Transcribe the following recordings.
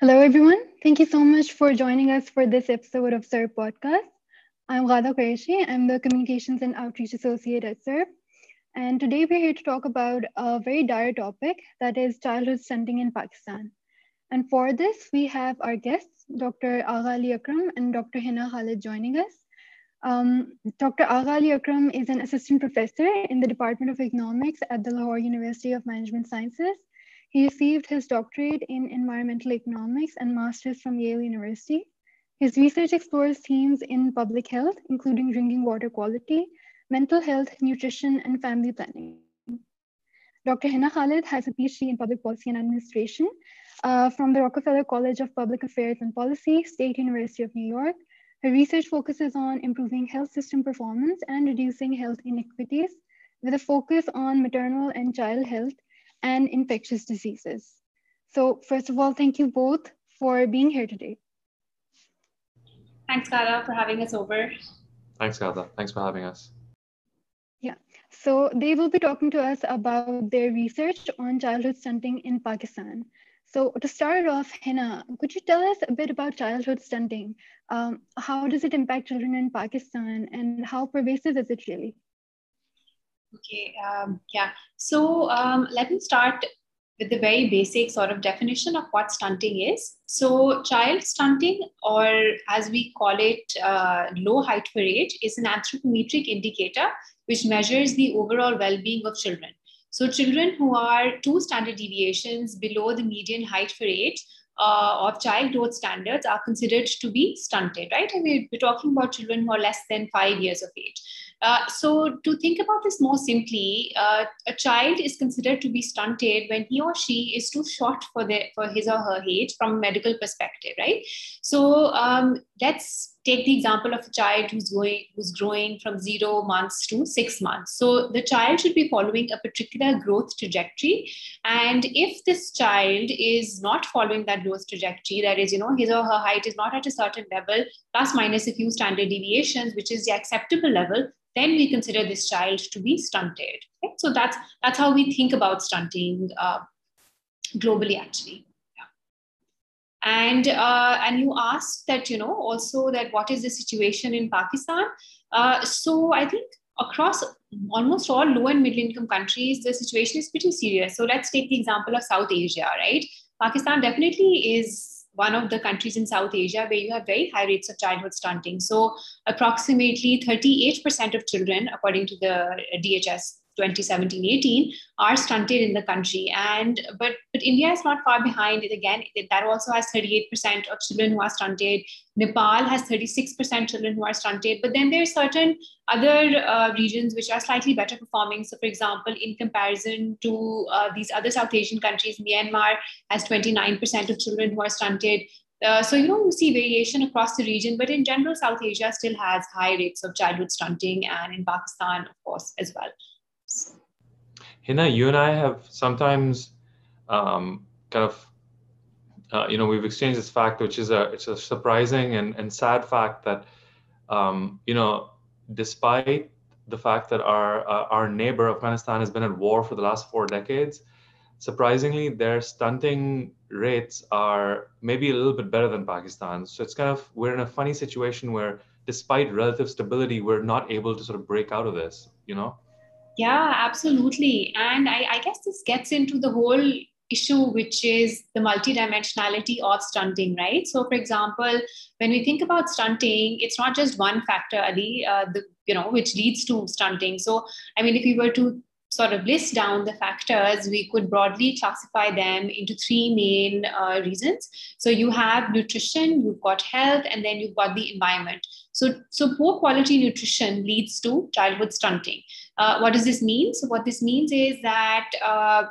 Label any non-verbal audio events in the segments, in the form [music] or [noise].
Hello, everyone. Thank you so much for joining us for this episode of CERP Podcast. I'm Ghada Qureshi. I'm the Communications and Outreach Associate at CERP. And today we're here to talk about a very dire topic that is childhood stunting in Pakistan. And for this, we have our guests, Dr. Agha Ali Akram and Dr. Hina Khalid joining us. Um, Dr. Agha Ali Akram is an assistant professor in the Department of Economics at the Lahore University of Management Sciences he received his doctorate in environmental economics and master's from Yale University. His research explores themes in public health, including drinking water quality, mental health, nutrition, and family planning. Dr. Hina Khalid has a PhD in public policy and administration uh, from the Rockefeller College of Public Affairs and Policy, State University of New York. Her research focuses on improving health system performance and reducing health inequities with a focus on maternal and child health and infectious diseases. So first of all, thank you both for being here today. Thanks, Ghada, for having us over. Thanks, Ghada. Thanks for having us. Yeah, so they will be talking to us about their research on childhood stunting in Pakistan. So to start off, Hina, could you tell us a bit about childhood stunting? Um, how does it impact children in Pakistan and how pervasive is it really? Okay, um, yeah. So um, let me start with the very basic sort of definition of what stunting is. So, child stunting, or as we call it, uh, low height for age, is an anthropometric indicator which measures the overall well being of children. So, children who are two standard deviations below the median height for age uh, of child growth standards are considered to be stunted, right? And we're, we're talking about children who are less than five years of age. Uh, so to think about this more simply, uh, a child is considered to be stunted when he or she is too short for the for his or her age from a medical perspective, right? So um, let's take the example of a child who's going who's growing from zero months to six months. So the child should be following a particular growth trajectory, and if this child is not following that growth trajectory, that is, you know, his or her height is not at a certain level, plus minus a few standard deviations, which is the acceptable level, then we consider this child to be stunted. Okay? So that's that's how we think about stunting uh, globally, actually. And uh, and you asked that you know also that what is the situation in Pakistan? Uh, so I think across almost all low and middle income countries, the situation is pretty serious. So let's take the example of South Asia, right? Pakistan definitely is one of the countries in South Asia where you have very high rates of childhood stunting. So, approximately 38% of children, according to the DHS 2017-18 are stunted in the country. And but but india is not far behind. It again that also has 38% of children who are stunted. Nepal has 36% children who are stunted. But then there are certain other uh, regions which are slightly better performing. So for example in comparison to uh, these other south asian countries myanmar has 29% of children who are stunted. Uh, so you know you see variation across the region but in general south asia still has high rates of childhood stunting and in pakistan of course as well Hina, you and I have sometimes um, kind of, uh, you know, we've exchanged this fact, which is a it's a surprising and, and sad fact that, um, you know, despite the fact that our uh, our neighbor Afghanistan has been at war for the last four decades, surprisingly, their stunting rates are maybe a little bit better than Pakistan. So it's kind of we're in a funny situation where, despite relative stability, we're not able to sort of break out of this. You know. Yeah, absolutely. And I, I guess this gets into the whole issue, which is the multidimensionality of stunting, right? So, for example, when we think about stunting, it's not just one factor, Ali, uh, the, you know, which leads to stunting. So, I mean, if we were to sort of list down the factors, we could broadly classify them into three main uh, reasons. So, you have nutrition, you've got health, and then you've got the environment. So, so poor quality nutrition leads to childhood stunting. Uh, what does this mean? So what this means is that uh,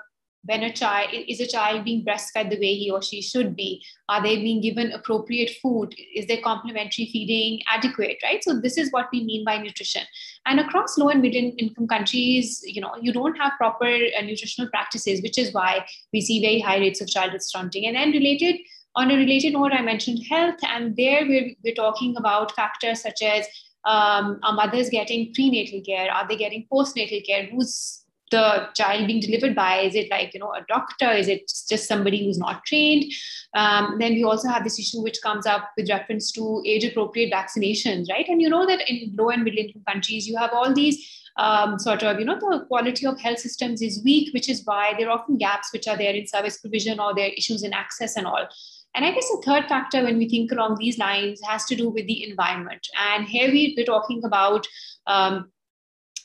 when a child is a child being breastfed the way he or she should be are they being given appropriate food? Is their complementary feeding adequate right? So this is what we mean by nutrition. And across low and middle income countries you know you don't have proper uh, nutritional practices which is why we see very high rates of childhood stunting. And then related on a related note i mentioned health and there we're, we're talking about factors such as um, are mothers getting prenatal care? Are they getting postnatal care? Who's the child being delivered by? Is it like, you know, a doctor? Is it just somebody who's not trained? Um, then we also have this issue which comes up with reference to age appropriate vaccinations, right? And you know that in low and middle income countries, you have all these um, sort of, you know, the quality of health systems is weak, which is why there are often gaps which are there in service provision or there are issues in access and all. And I guess a third factor when we think along these lines has to do with the environment. And here we, we're talking about um,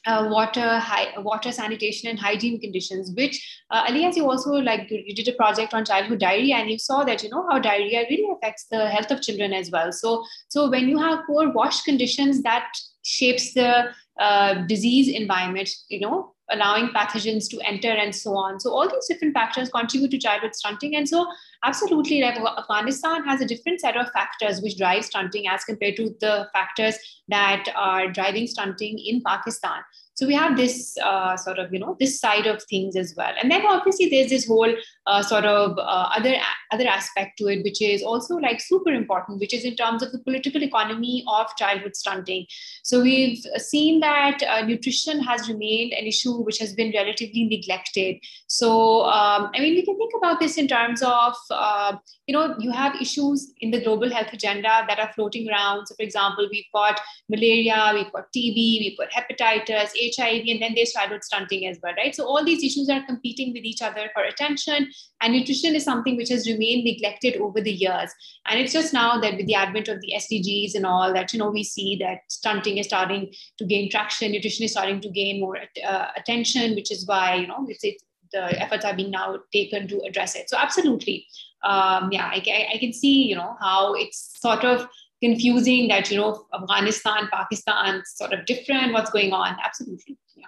uh, water, water sanitation, and hygiene conditions. Which, uh, Ali, as you also like, you, you, did a project on childhood diarrhea, and you saw that you know how diarrhea really affects the health of children as well. So, so when you have poor WASH conditions, that shapes the uh, disease environment. You know, allowing pathogens to enter and so on. So all these different factors contribute to childhood stunting. And so absolutely like Afghanistan has a different set of factors which drive stunting as compared to the factors that are driving stunting in Pakistan so we have this uh, sort of you know this side of things as well and then obviously there's this whole uh, sort of uh, other other aspect to it which is also like super important which is in terms of the political economy of childhood stunting. So we've seen that uh, nutrition has remained an issue which has been relatively neglected. So um, i mean we can think about this in terms of uh, you know you have issues in the global health agenda that are floating around. So for example we've got malaria we've got tb we've got hepatitis hiv and then there's childhood stunting as well right? So all these issues are competing with each other for attention and nutrition is something which has remained neglected over the years and it's just now that with the advent of the sdgs and all that you know we see that stunting is starting to gain traction nutrition is starting to gain more uh, attention which is why you know it's, it's the efforts are being now taken to address it so absolutely um, yeah, I, I can see, you know, how it's sort of confusing that, you know, Afghanistan, Pakistan, sort of different, what's going on. Absolutely. Yeah.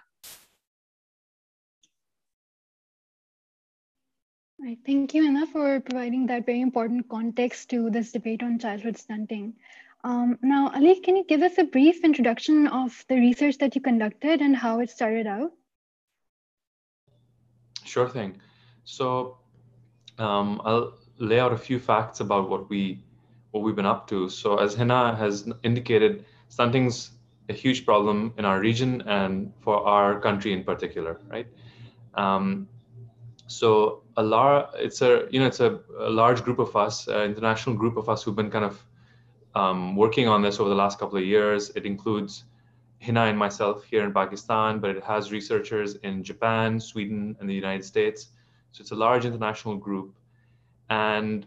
Right. Thank you, Hina, for providing that very important context to this debate on childhood stunting. Um, now, Ali, can you give us a brief introduction of the research that you conducted and how it started out? Sure thing. So um, I'll lay out a few facts about what we what we've been up to. So as Hina has indicated, stunting's a huge problem in our region and for our country in particular, right? Um, so a large, it's a you know it's a, a large group of us, an international group of us who've been kind of um, working on this over the last couple of years. It includes Hina and myself here in Pakistan, but it has researchers in Japan, Sweden, and the United States. So it's a large international group and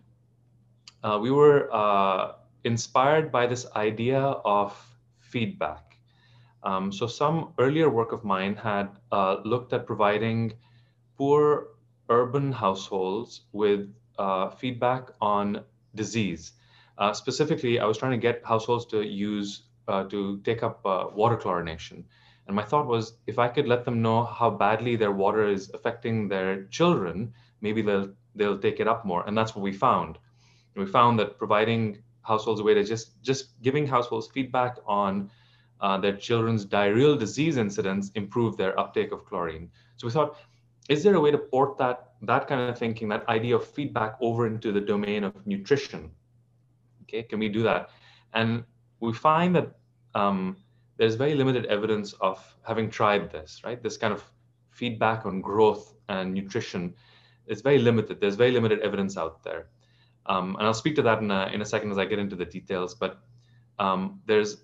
uh, we were uh, inspired by this idea of feedback. Um, so some earlier work of mine had uh, looked at providing poor urban households with uh, feedback on disease. Uh, specifically, I was trying to get households to use, uh, to take up water chlorination. And my thought was, if I could let them know how badly their water is affecting their children, maybe they'll they'll take it up more. And that's what we found. We found that providing households a way to just just giving households feedback on uh, their children's diarrheal disease incidents improve their uptake of chlorine. So we thought, is there a way to port that that kind of thinking, that idea of feedback over into the domain of nutrition? Okay, can we do that? And we find that um, there's very limited evidence of having tried this, right? This kind of feedback on growth and nutrition it's very limited. There's very limited evidence out there. Um, and I'll speak to that in a, in a second as I get into the details, but um, there's,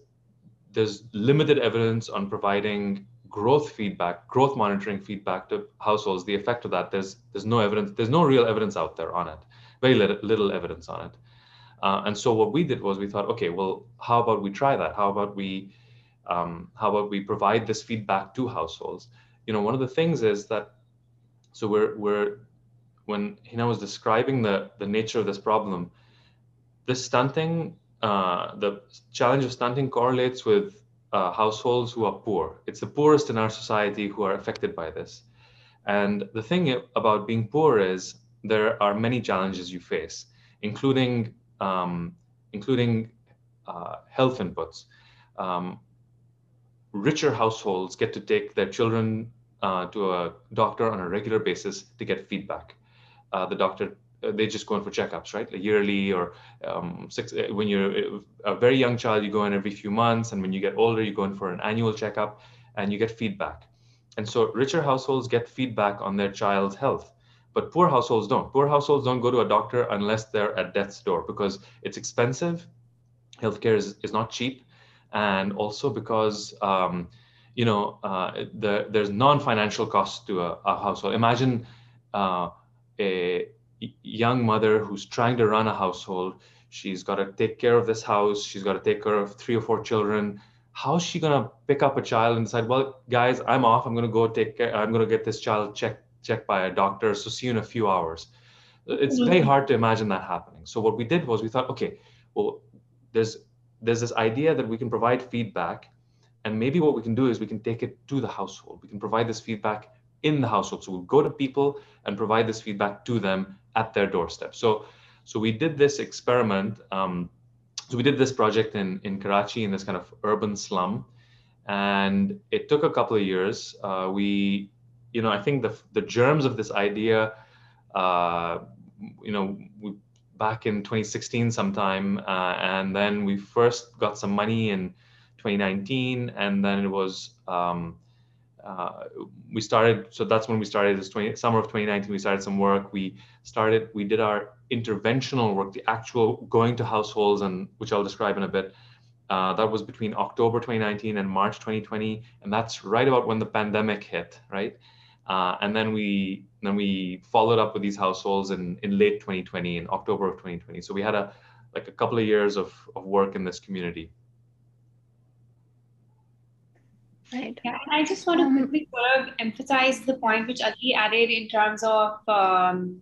there's limited evidence on providing growth feedback, growth monitoring feedback to households, the effect of that, there's, there's no evidence, there's no real evidence out there on it, very little, little evidence on it. Uh, and so what we did was we thought, okay, well, how about we try that? How about we, um, how about we provide this feedback to households? You know, one of the things is that, so we're, we're when Hina was describing the, the nature of this problem, this stunting, uh, the challenge of stunting correlates with uh, households who are poor. It's the poorest in our society who are affected by this. And the thing about being poor is there are many challenges you face, including um, including uh, health inputs. Um, richer households get to take their children uh, to a doctor on a regular basis to get feedback uh, the doctor they just go in for checkups, right? Like yearly or um, six. Uh, when you're a very young child, you go in every few months, and when you get older, you go in for an annual checkup, and you get feedback. and so richer households get feedback on their child's health but poor households don't poor households don't go to a doctor unless they're at death's door because it's expensive healthcare is, is not cheap and also because um, you know uh, the, there's non-financial costs to a, a household imagine uh, a young mother who's trying to run a household. She's got to take care of this house. She's got to take care of three or four children. How's she going to pick up a child and decide well guys i'm off. I'm going to go take care i'm going to get this child checked checked by a doctor. So see you in a few hours. It's very mm-hmm. hard to imagine that happening. So what we did was we thought okay well there's there's this idea that we can provide feedback and maybe what we can do is we can take it to the household. We can provide this feedback in the household so we'll go to people and provide this feedback to them at their doorstep so so we did this experiment um, so we did this project in in Karachi in this kind of urban slum, and it took a couple of years. Uh, we, you know, I think the the germs of this idea, uh, you know, we, back in 2016 sometime, uh, and then we first got some money in 2019, and then it was. Um, uh, we started so that's when we started this 20, summer of 2019 we started some work. We started we did our interventional work the actual going to households and which i'll describe in a bit. Uh, that was between october 2019 and march 2020 and that's right about when the pandemic hit right? Uh, and then we then we followed up with these households in in late 2020 in october of 2020 so we had a like a couple of years of, of work in this community Right. Yeah, and I just want to um, quickly sort of emphasize the point which Ali added in terms of, um,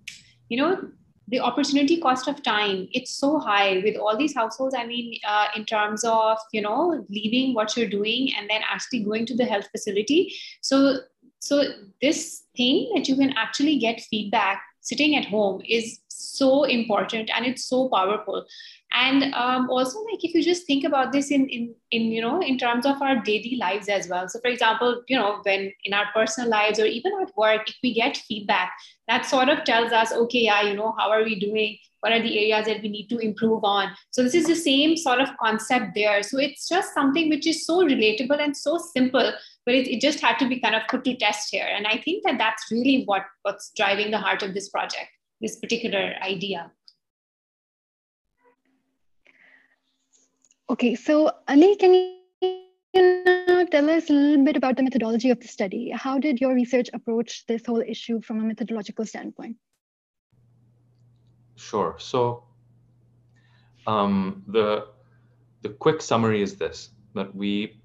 you know, the opportunity cost of time. It's so high with all these households. I mean, uh, in terms of, you know, leaving what you're doing and then actually going to the health facility. So, so this thing that you can actually get feedback sitting at home is so important and it's so powerful and um, also like if you just think about this in in in you know in terms of our daily lives as well. So for example you know when in our personal lives or even at work if we get feedback that sort of tells us okay yeah you know how are we doing? What are the areas that we need to improve on? So this is the same sort of concept there. So it's just something which is so relatable and so simple but it, it just had to be kind of put to test here. And i think that that's really what what's driving the heart of this project this particular idea Okay, so Ali, can you now tell us a little bit about the methodology of the study? How did your research approach this whole issue from a methodological standpoint? Sure. So um, the the quick summary is this: that we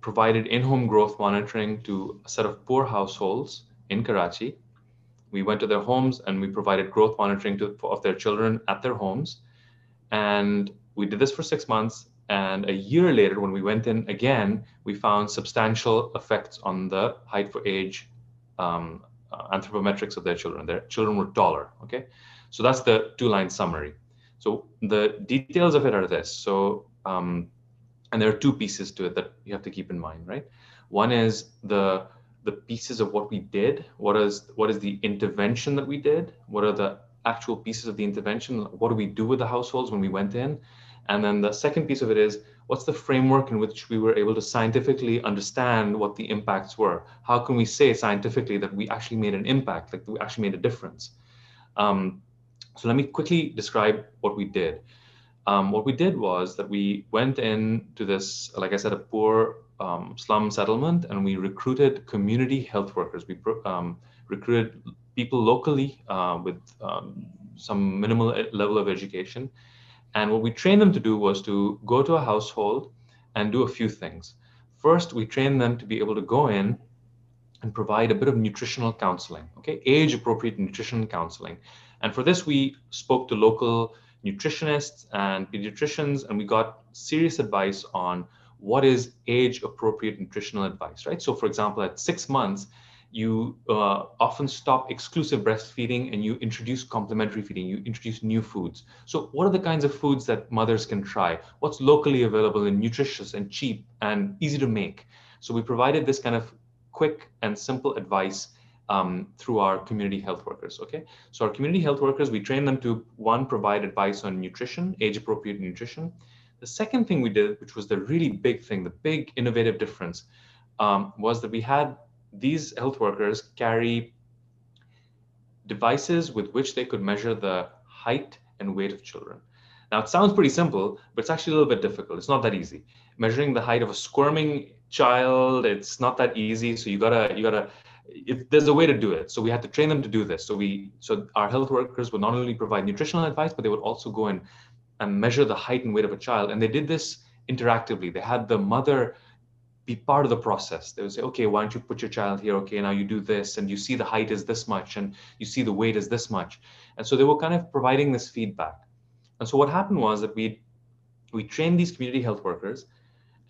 provided in-home growth monitoring to a set of poor households in Karachi. We went to their homes and we provided growth monitoring to, of their children at their homes, and we did this for six months. And a year later, when we went in again, we found substantial effects on the height for age um, uh, anthropometrics of their children. Their children were taller. Okay. So that's the two line summary. So the details of it are this. So, um, and there are two pieces to it that you have to keep in mind, right? One is the the pieces of what we did. What is what is the intervention that we did? What are the actual pieces of the intervention? What do we do with the households when we went in? And then the second piece of it is what's the framework in which we were able to scientifically understand what the impacts were? How can we say scientifically that we actually made an impact, like we actually made a difference? Um, so let me quickly describe what we did. Um, what we did was that we went into this, like I said, a poor um, slum settlement, and we recruited community health workers. We um, recruited people locally uh, with um, some minimal level of education and what we trained them to do was to go to a household and do a few things. First, we trained them to be able to go in and provide a bit of nutritional counseling, okay, age appropriate nutrition counseling. And for this, we spoke to local nutritionists and pediatricians, and we got serious advice on what is age appropriate nutritional advice, right? So, for example, at six months, you uh, often stop exclusive breastfeeding and you introduce complementary feeding, you introduce new foods. So, what are the kinds of foods that mothers can try? What's locally available and nutritious and cheap and easy to make? So, we provided this kind of quick and simple advice um, through our community health workers. Okay, so our community health workers, we train them to one, provide advice on nutrition, age appropriate nutrition. The second thing we did, which was the really big thing, the big innovative difference, um, was that we had these health workers carry devices with which they could measure the height and weight of children. Now, it sounds pretty simple, but it's actually a little bit difficult. It's not that easy. Measuring the height of a squirming child, it's not that easy. So you gotta, you gotta, if there's a way to do it. So we had to train them to do this. So we, so our health workers would not only provide nutritional advice, but they would also go in and measure the height and weight of a child. And they did this interactively. They had the mother be part of the process. They would say, okay, why don't you put your child here? Okay, now you do this, and you see the height is this much, and you see the weight is this much. And so they were kind of providing this feedback. And so what happened was that we we trained these community health workers,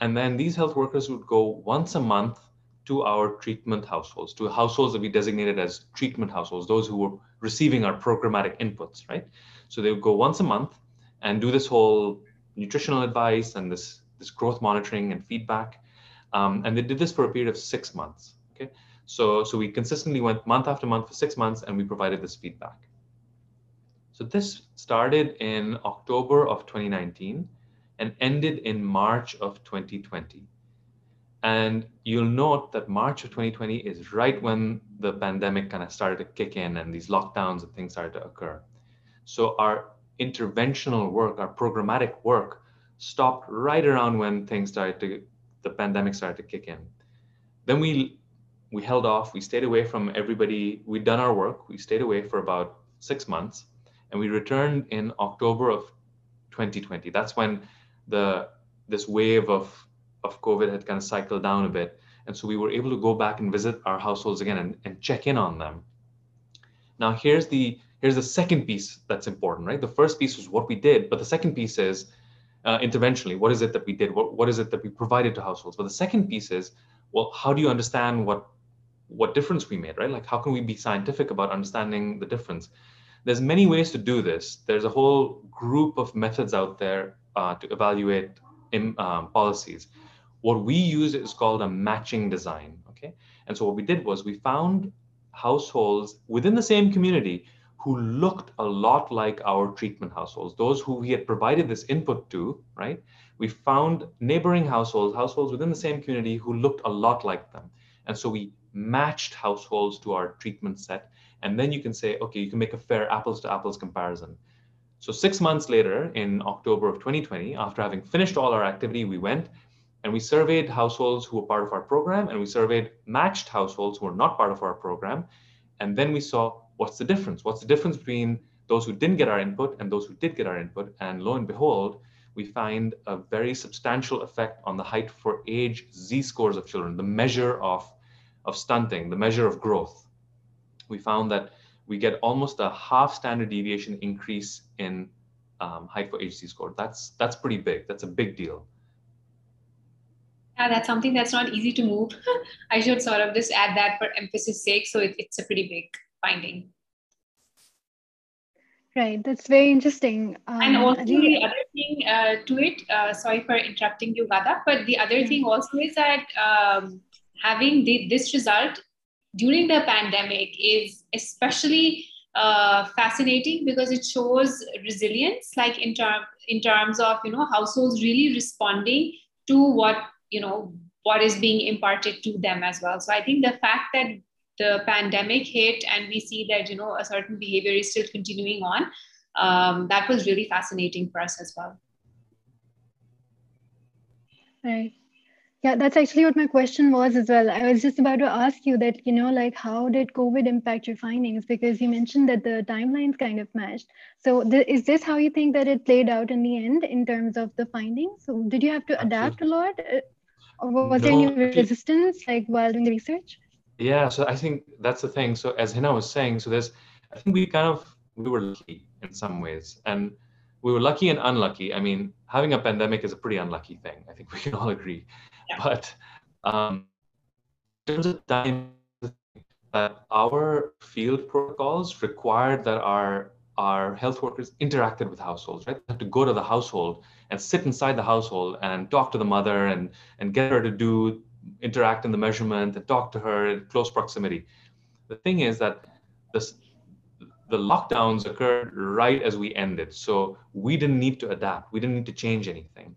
and then these health workers would go once a month to our treatment households, to households that we designated as treatment households, those who were receiving our programmatic inputs, right? So they would go once a month and do this whole nutritional advice and this this growth monitoring and feedback um, and they did this for a period of six months. Okay, so so we consistently went month after month for six months, and we provided this feedback. So this started in October of 2019 and ended in March of 2020. And you'll note that March of 2020 is right when the pandemic kind of started to kick in and these lockdowns and things started to occur. So our interventional work, our programmatic work, stopped right around when things started to the pandemic started to kick in. Then we we held off. We stayed away from everybody. We'd done our work. We stayed away for about six months, and we returned in October of 2020. That's when the this wave of of COVID had kind of cycled down a bit, and so we were able to go back and visit our households again and, and check in on them. Now here's the here's the second piece that's important, right? The first piece was what we did, but the second piece is uh, interventionally? What is it that we did? What, what is it that we provided to households? But the second piece is well how do you understand what what difference we made right? Like how can we be scientific about understanding the difference? There's many ways to do this. There's a whole group of methods out there uh, to evaluate in, um, policies. What we use is called a matching design okay? And so what we did was we found households within the same community who looked a lot like our treatment households, those who we had provided this input to, right? We found neighboring households, households within the same community who looked a lot like them. And so we matched households to our treatment set. And then you can say, okay, you can make a fair apples to apples comparison. So six months later, in October of 2020, after having finished all our activity, we went and we surveyed households who were part of our program and we surveyed matched households who were not part of our program. And then we saw what's the difference? What's the difference between those who didn't get our input and those who did get our input? And lo and behold, we find a very substantial effect on the height for age Z scores of children, the measure of, of stunting, the measure of growth. We found that we get almost a half standard deviation increase in um, height for age Z score. That's that's pretty big. That's a big deal. Yeah, that's something that's not easy to move. [laughs] I should sort of just add that for emphasis sake. So it, it's a pretty big finding. Right, that's very interesting. Um, and also the other thing uh, to it, uh, sorry for interrupting you, Ghada, but the other thing also is that um, having the, this result during the pandemic is especially uh, fascinating because it shows resilience, like in, term, in terms of, you know, households really responding to what, you know, what is being imparted to them as well. So I think the fact that the pandemic hit and we see that you know a certain behavior is still continuing on um, that was really fascinating for us as well. Right. Yeah that's actually what my question was as well. I was just about to ask you that you know like how did covid impact your findings? Because you mentioned that the timelines kind of matched. So th- is this how you think that it played out in the end in terms of the findings? So did you have to adapt a lot? Uh, or was no, there any resistance like while doing the research yeah, so I think that's the thing. So as Hina was saying, so there's, I think we kind of we were lucky in some ways, and we were lucky and unlucky. I mean, having a pandemic is a pretty unlucky thing. I think we can all agree. Yeah. But um, in terms of time, that our field protocols required that our our health workers interacted with households, right? They have to go to the household and sit inside the household and talk to the mother and and get her to do interact in the measurement and talk to her in close proximity. The thing is that this, the lockdowns occurred right as we ended. So we didn't need to adapt. We didn't need to change anything.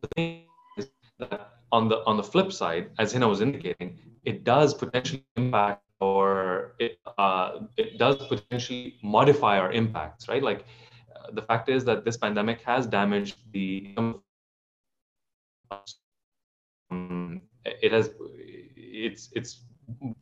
The thing is that on the on the flip side, as Hina was indicating, it does potentially impact or it, uh, it does potentially modify our impacts, right? Like uh, the fact is that this pandemic has damaged the it has it's it's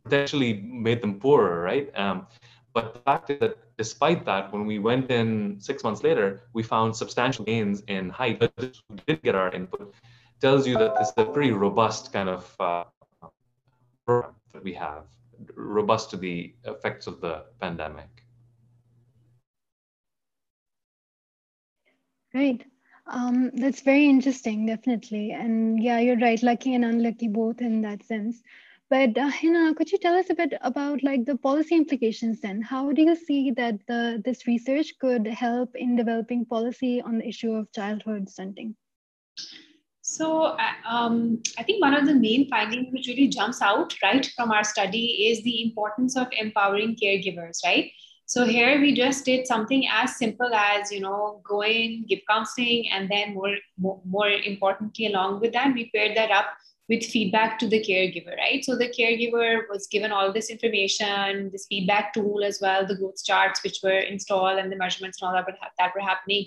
potentially made them poorer, right? Um, but the fact is that despite that, when we went in six months later, we found substantial gains in height. Who did get our input tells you that this is a pretty robust kind of uh, program that we have, robust to the effects of the pandemic. Great. Um, that's very interesting, definitely. And yeah, you're right, lucky and unlucky both in that sense. But uh, Hina, could you tell us a bit about like the policy implications then? How do you see that the, this research could help in developing policy on the issue of childhood stunting? So uh, um, I think one of the main findings which really jumps out right from our study is the importance of empowering caregivers, right? So here we just did something as simple as you know going give counseling, and then more more, more importantly along with that we paired that up with feedback to the caregiver, right? So the caregiver was given all this information, this feedback tool as well, the growth charts which were installed and the measurements and all that were, that were happening.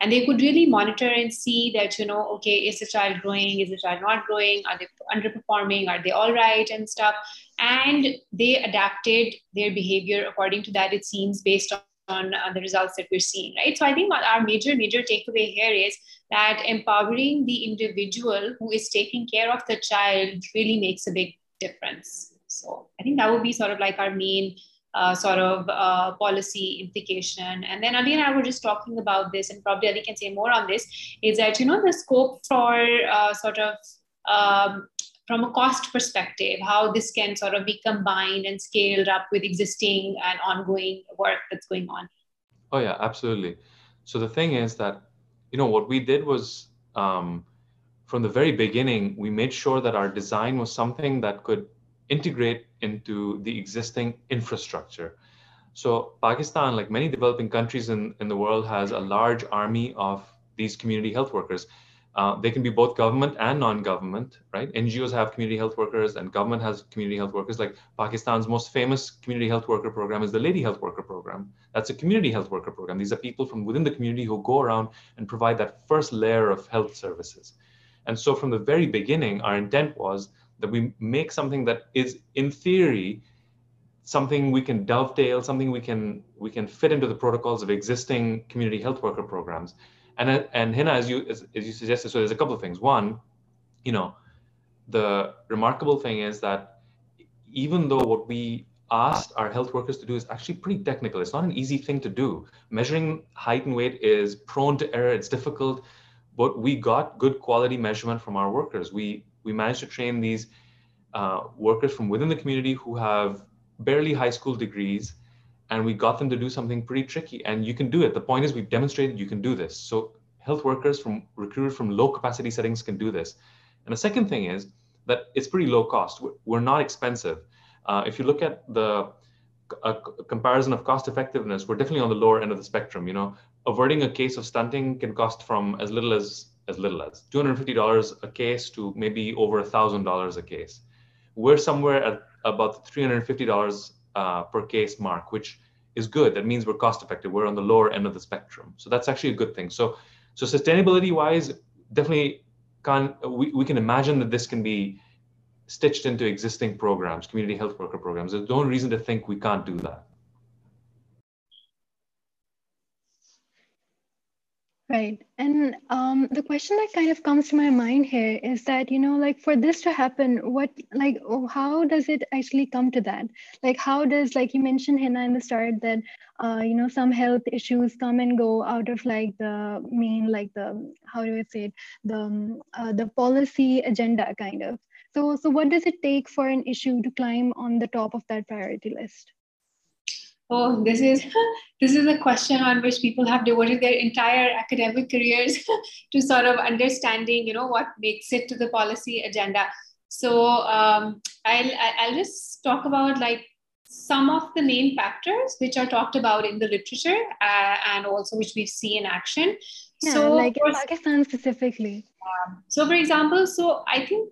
And they could really monitor and see that, you know, okay, is the child growing? Is the child not growing? Are they underperforming? Are they all right and stuff? And they adapted their behavior according to that, it seems, based on uh, the results that we're seeing, right? So I think our major, major takeaway here is that empowering the individual who is taking care of the child really makes a big difference. So I think that would be sort of like our main uh, sort of uh, policy implication. And then Ali and I were just talking about this, and probably Ali can say more on this, is that, you know, the scope for uh, sort of um, from a cost perspective, how this can sort of be combined and scaled up with existing and ongoing work that's going on. Oh yeah, absolutely. So the thing is that, you know, what we did was um, from the very beginning, we made sure that our design was something that could integrate into the existing infrastructure. So Pakistan, like many developing countries in, in the world, has a large army of these community health workers. Uh, they can be both government and non-government, right? NGOs have community health workers and government has community health workers. Like Pakistan's most famous community health worker program is the Lady Health Worker Program. That's a community health worker program. These are people from within the community who go around and provide that first layer of health services. And so from the very beginning, our intent was that we make something that is in theory, something we can dovetail, something we can we can fit into the protocols of existing community health worker programs and and Hina, as you as, as you suggested, so there's a couple of things. One, you know, the remarkable thing is that even though what we asked our health workers to do is actually pretty technical, it's not an easy thing to do. Measuring height and weight is prone to error. It's difficult, but we got good quality measurement from our workers. We we managed to train these uh, workers from within the community who have barely high school degrees and we got them to do something pretty tricky and you can do it. The point is we've demonstrated you can do this. So health workers from recruited from low capacity settings can do this. And the second thing is that it's pretty low cost. We're not expensive. Uh, if you look at the comparison of cost effectiveness we're definitely on the lower end of the spectrum you know. Averting a case of stunting can cost from as little as as little as $250 a case to maybe over $1000 a case. We're somewhere at about $350 uh, per case mark, which is good. That means we're cost effective. We're on the lower end of the spectrum. So that's actually a good thing. So, so sustainability wise, definitely can we, we can imagine that this can be stitched into existing programs, community health worker programs. There's no reason to think we can't do that. Right. And um, the question that kind of comes to my mind here is that, you know, like for this to happen, what, like, oh, how does it actually come to that? Like, how does, like you mentioned, Hina, in the start, that, uh, you know, some health issues come and go out of like the main, like the, how do I say it, the, um, uh, the policy agenda kind of. So, so what does it take for an issue to climb on the top of that priority list? Oh, this is [laughs] this is a question on which people have devoted their entire academic careers [laughs] to sort of understanding, you know, what makes it to the policy agenda. So um, I'll I'll just talk about like some of the main factors which are talked about in the literature uh, and also which we see in action. Yeah, so like in Pakistan specifically. Um, so, for example, so I think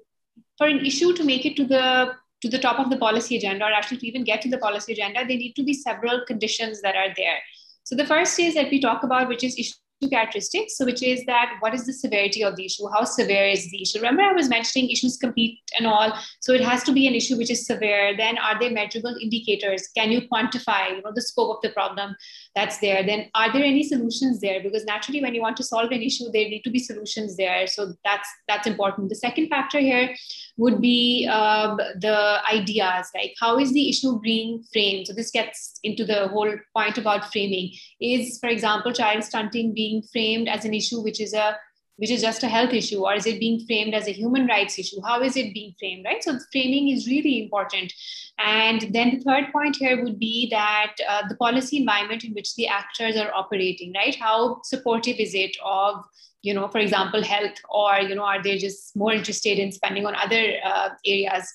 for an issue to make it to the to the top of the policy agenda, or actually to even get to the policy agenda, there need to be several conditions that are there. So the first is that we talk about, which is issue characteristics. So, which is that what is the severity of the issue? How severe is the issue? Remember, I was mentioning issues compete and all. So, it has to be an issue which is severe. Then, are there measurable indicators? Can you quantify, you know, the scope of the problem that's there? Then, are there any solutions there? Because naturally, when you want to solve an issue, there need to be solutions there. So, that's that's important. The second factor here would be uh, the ideas, like how is the issue being framed? So, this gets into the whole point about framing. Is, for example, child stunting being being framed as an issue which is a which is just a health issue or is it being framed as a human rights issue? How is it being framed right? So framing is really important. And then the third point here would be that uh, the policy environment in which the actors are operating right? How supportive is it of you know for example health or you know are they just more interested in spending on other uh, areas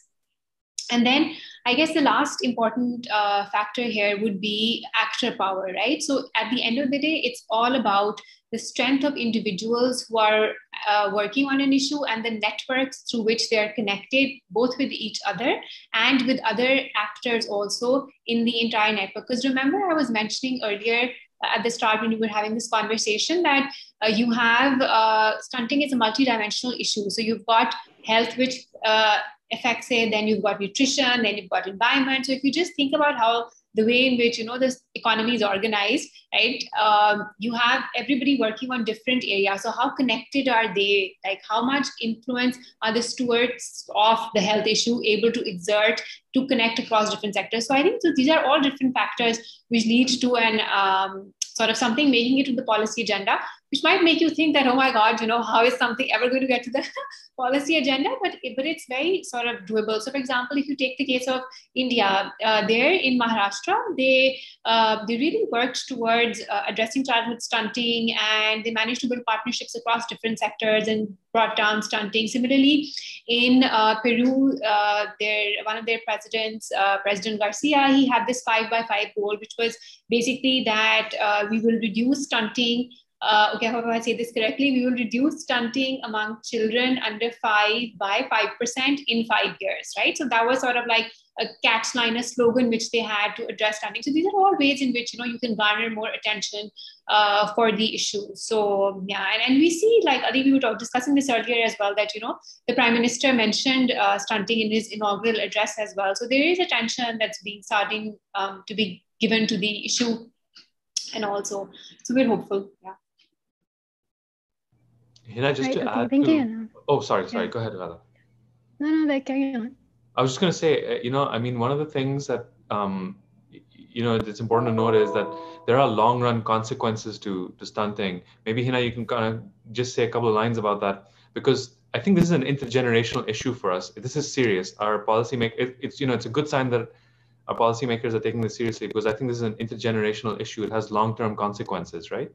and then I guess the last important uh, factor here would be actor power, right? So at the end of the day, it's all about the strength of individuals who are uh, working on an issue and the networks through which they are connected, both with each other and with other actors also in the entire network. Because remember, I was mentioning earlier at the start when we were having this conversation that uh, you have uh, stunting is a multidimensional issue. So you've got health, which uh, it then you've got nutrition then you've got environment. So if you just think about how the way in which you know this economy is organized right um, you have everybody working on different areas. So how connected are they? Like how much influence are the stewards of the health issue able to exert to connect across different sectors? So i think so these are all different factors which lead to an um, sort of something making it to the policy agenda which might make you think that oh my god you know how is something ever going to get to the [laughs] policy agenda but but it's very sort of doable. So for example if you take the case of india uh, there in maharashtra they uh, they really worked towards uh, addressing childhood stunting and they managed to build partnerships across different sectors and brought down stunting. Similarly in uh, peru uh, their one of their presidents uh, president garcia he had this five by five goal which was basically that we will reduce stunting uh, okay, how do I say this correctly? We will reduce stunting among children under five by 5% in five years, right? So that was sort of like a catch line, a slogan which they had to address stunting. So these are all ways in which, you know, you can garner more attention uh, for the issue. So yeah, and, and we see like, I think we were discussing this earlier as well, that, you know, the prime minister mentioned uh, stunting in his inaugural address as well. So there is attention that's being starting um, to be given to the issue and also, so we're hopeful, yeah. Hina, just right, to okay, add thank to, you. Oh, sorry, sorry. Yeah. Go ahead, Ghada. No, no, like carry on. I was just going to say, uh, you know, I mean, one of the things that, um, you know, it's important to note is that there are long run consequences to, to stunting. Maybe, Hina, you can kind of just say a couple of lines about that because I think this is an intergenerational issue for us. This is serious. Our policy make it, it's, you know, it's a good sign that our policymakers are taking this seriously because I think this is an intergenerational issue. It has long term consequences, right?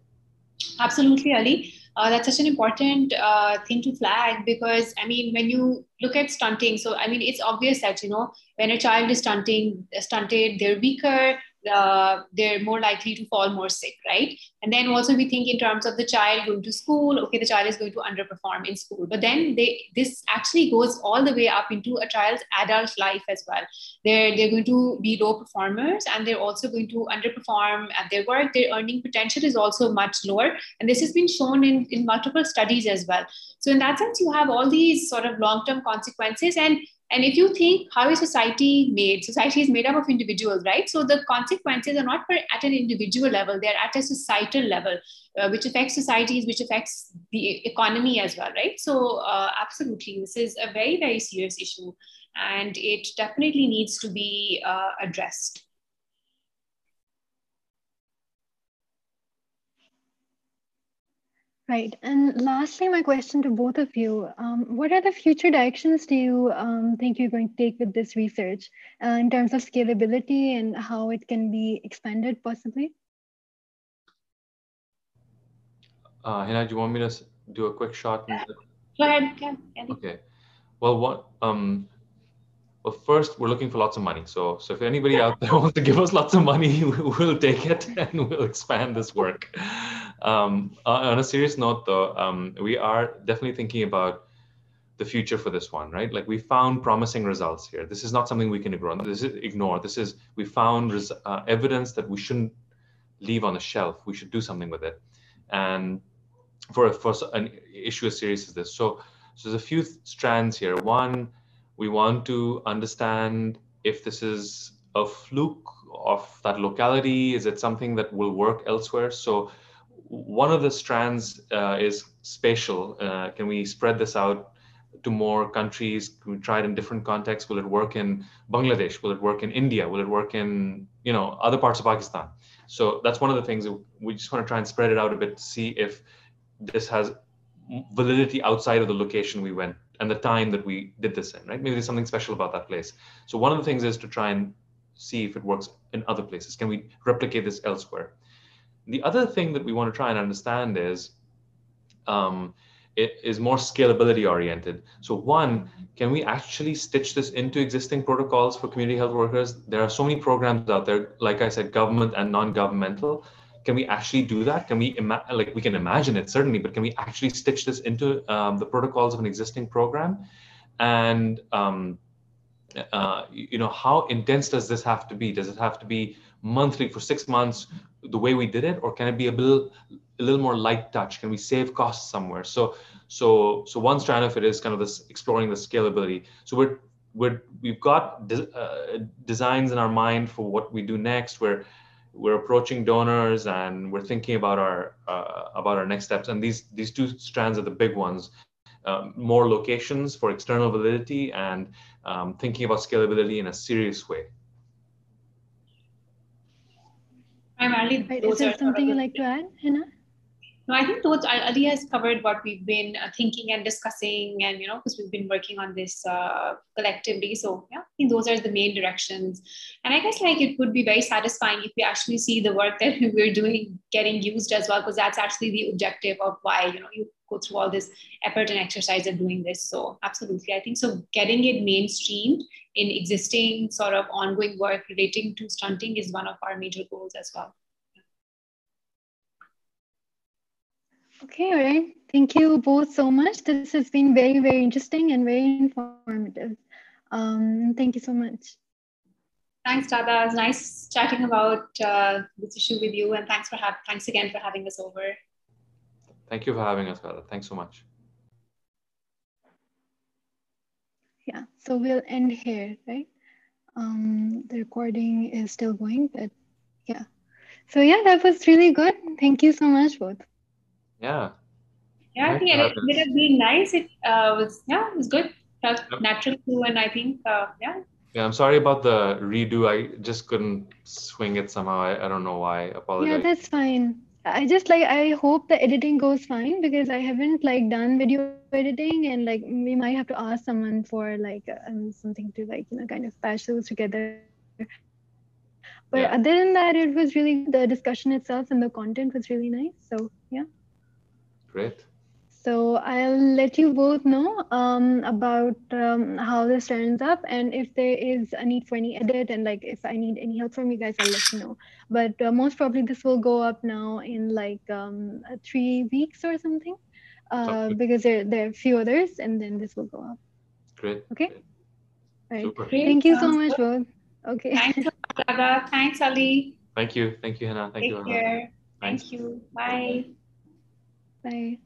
Absolutely, Ali. Uh, that's such an important uh, thing to flag because I mean, when you look at stunting, so I mean, it's obvious that you know when a child is stunting, stunted, they're weaker, uh, they're more likely to fall more sick, right? And then also we think in terms of the child going to school. Okay, the child is going to underperform in school, but then they this actually goes all the way up into a child's adult life as well. They're they're going to be low performers, and they're also going to underperform at their work. Their earning potential is also much lower, and this has been shown in in multiple studies as well. So in that sense, you have all these sort of long term consequences and and if you think how is society made, society is made up of individuals, right? So the consequences are not at an individual level; they're at a societal level, uh, which affects societies, which affects the economy as well, right? So uh, absolutely, this is a very very serious issue, and it definitely needs to be uh, addressed. Right. And lastly, my question to both of you, um, what are the future directions do you um, think you're going to take with this research uh, in terms of scalability and how it can be expanded possibly? Uh, Hina, do you want me to do a quick shot? Go ahead. Yeah, okay. Well, what um, well, first we're looking for lots of money. So, so if anybody out there [laughs] wants to give us lots of money, [laughs] we'll take it and we'll expand this work. Um, on a serious note, though, um, we are definitely thinking about the future for this one, right? Like we found promising results here. This is not something we can ignore. This is ignore. This is we found res- uh, evidence that we shouldn't leave on the shelf. We should do something with it, and for for an issue as serious as this. So so there's a few strands here. One, we want to understand if this is a fluke of that locality. Is it something that will work elsewhere? So one of the strands uh, is spatial. Uh, can we spread this out to more countries? Can we try it in different contexts? Will it work in Bangladesh? Will it work in India? Will it work in you know other parts of Pakistan? So that's one of the things we just want to try and spread it out a bit to see if this has validity outside of the location we went and the time that we did this in, right? Maybe there's something special about that place. So one of the things is to try and see if it works in other places. Can we replicate this elsewhere? The other thing that we want to try and understand is um, it is more scalability oriented. So one, can we actually stitch this into existing protocols for community health workers? There are so many programs out there, like I said, government and non-governmental. Can we actually do that? Can we ima- like we can imagine it certainly, but can we actually stitch this into um, the protocols of an existing program? And um, uh, you know, how intense does this have to be? Does it have to be monthly for six months the way we did it or can it be a little a little more light touch? Can we save costs somewhere? So so so one strand of it is kind of this exploring the scalability. So we're we're we've got de- uh, designs in our mind for what we do next. We're we're approaching donors and we're thinking about our uh, about our next steps. And these these two strands are the big ones. Um, more locations for external validity and um, thinking about scalability in a serious way primarily right. is there something you'd like to add Hina? no i think those ali has covered what we've been uh, thinking and discussing and you know because we've been working on this uh, collectively so yeah i think those are the main directions and i guess like it would be very satisfying if we actually see the work that [laughs] we're doing getting used as well because that's actually the objective of why you know you go through all this effort and exercise of doing this so absolutely i think so getting it mainstreamed in existing sort of ongoing work relating to stunting is one of our major goals as well. Okay, all right. Thank you both so much. This has been very, very interesting and very informative. Um, thank you so much. Thanks, Ghada. It's nice chatting about uh, this issue with you, and thanks for have thanks again for having us over. Thank you for having us, Ghada. Thanks so much. yeah so we'll end here right um the recording is still going but yeah so yeah that was really good thank you so much both yeah yeah i think it ended up being nice it uh, was yeah it was good felt yep. natural too and i think uh, yeah yeah i'm sorry about the redo i just couldn't swing it somehow i, I don't know why I apologize yeah that's fine I just like I hope the editing goes fine because I haven't like done video editing and like we might have to ask someone for like um, something to like you know kind of patch those together. But yeah. other than that, it was really the discussion itself and the content was really nice. So yeah. Great. So I'll let you both know um, about um, how this turns up, and if there is a need for any edit, and like if I need any help from you guys, I'll let you know. But uh, most probably this will go up now in like um, three weeks or something, uh, because there there are a few others, and then this will go up. Great. Okay. Great. Right. Super. Thank you so much, both. Okay. Thanks, Ghada. Thanks, Ali. Thank you. Thank you, Hina. Thank Take you. care. Thank you. Bye. Bye.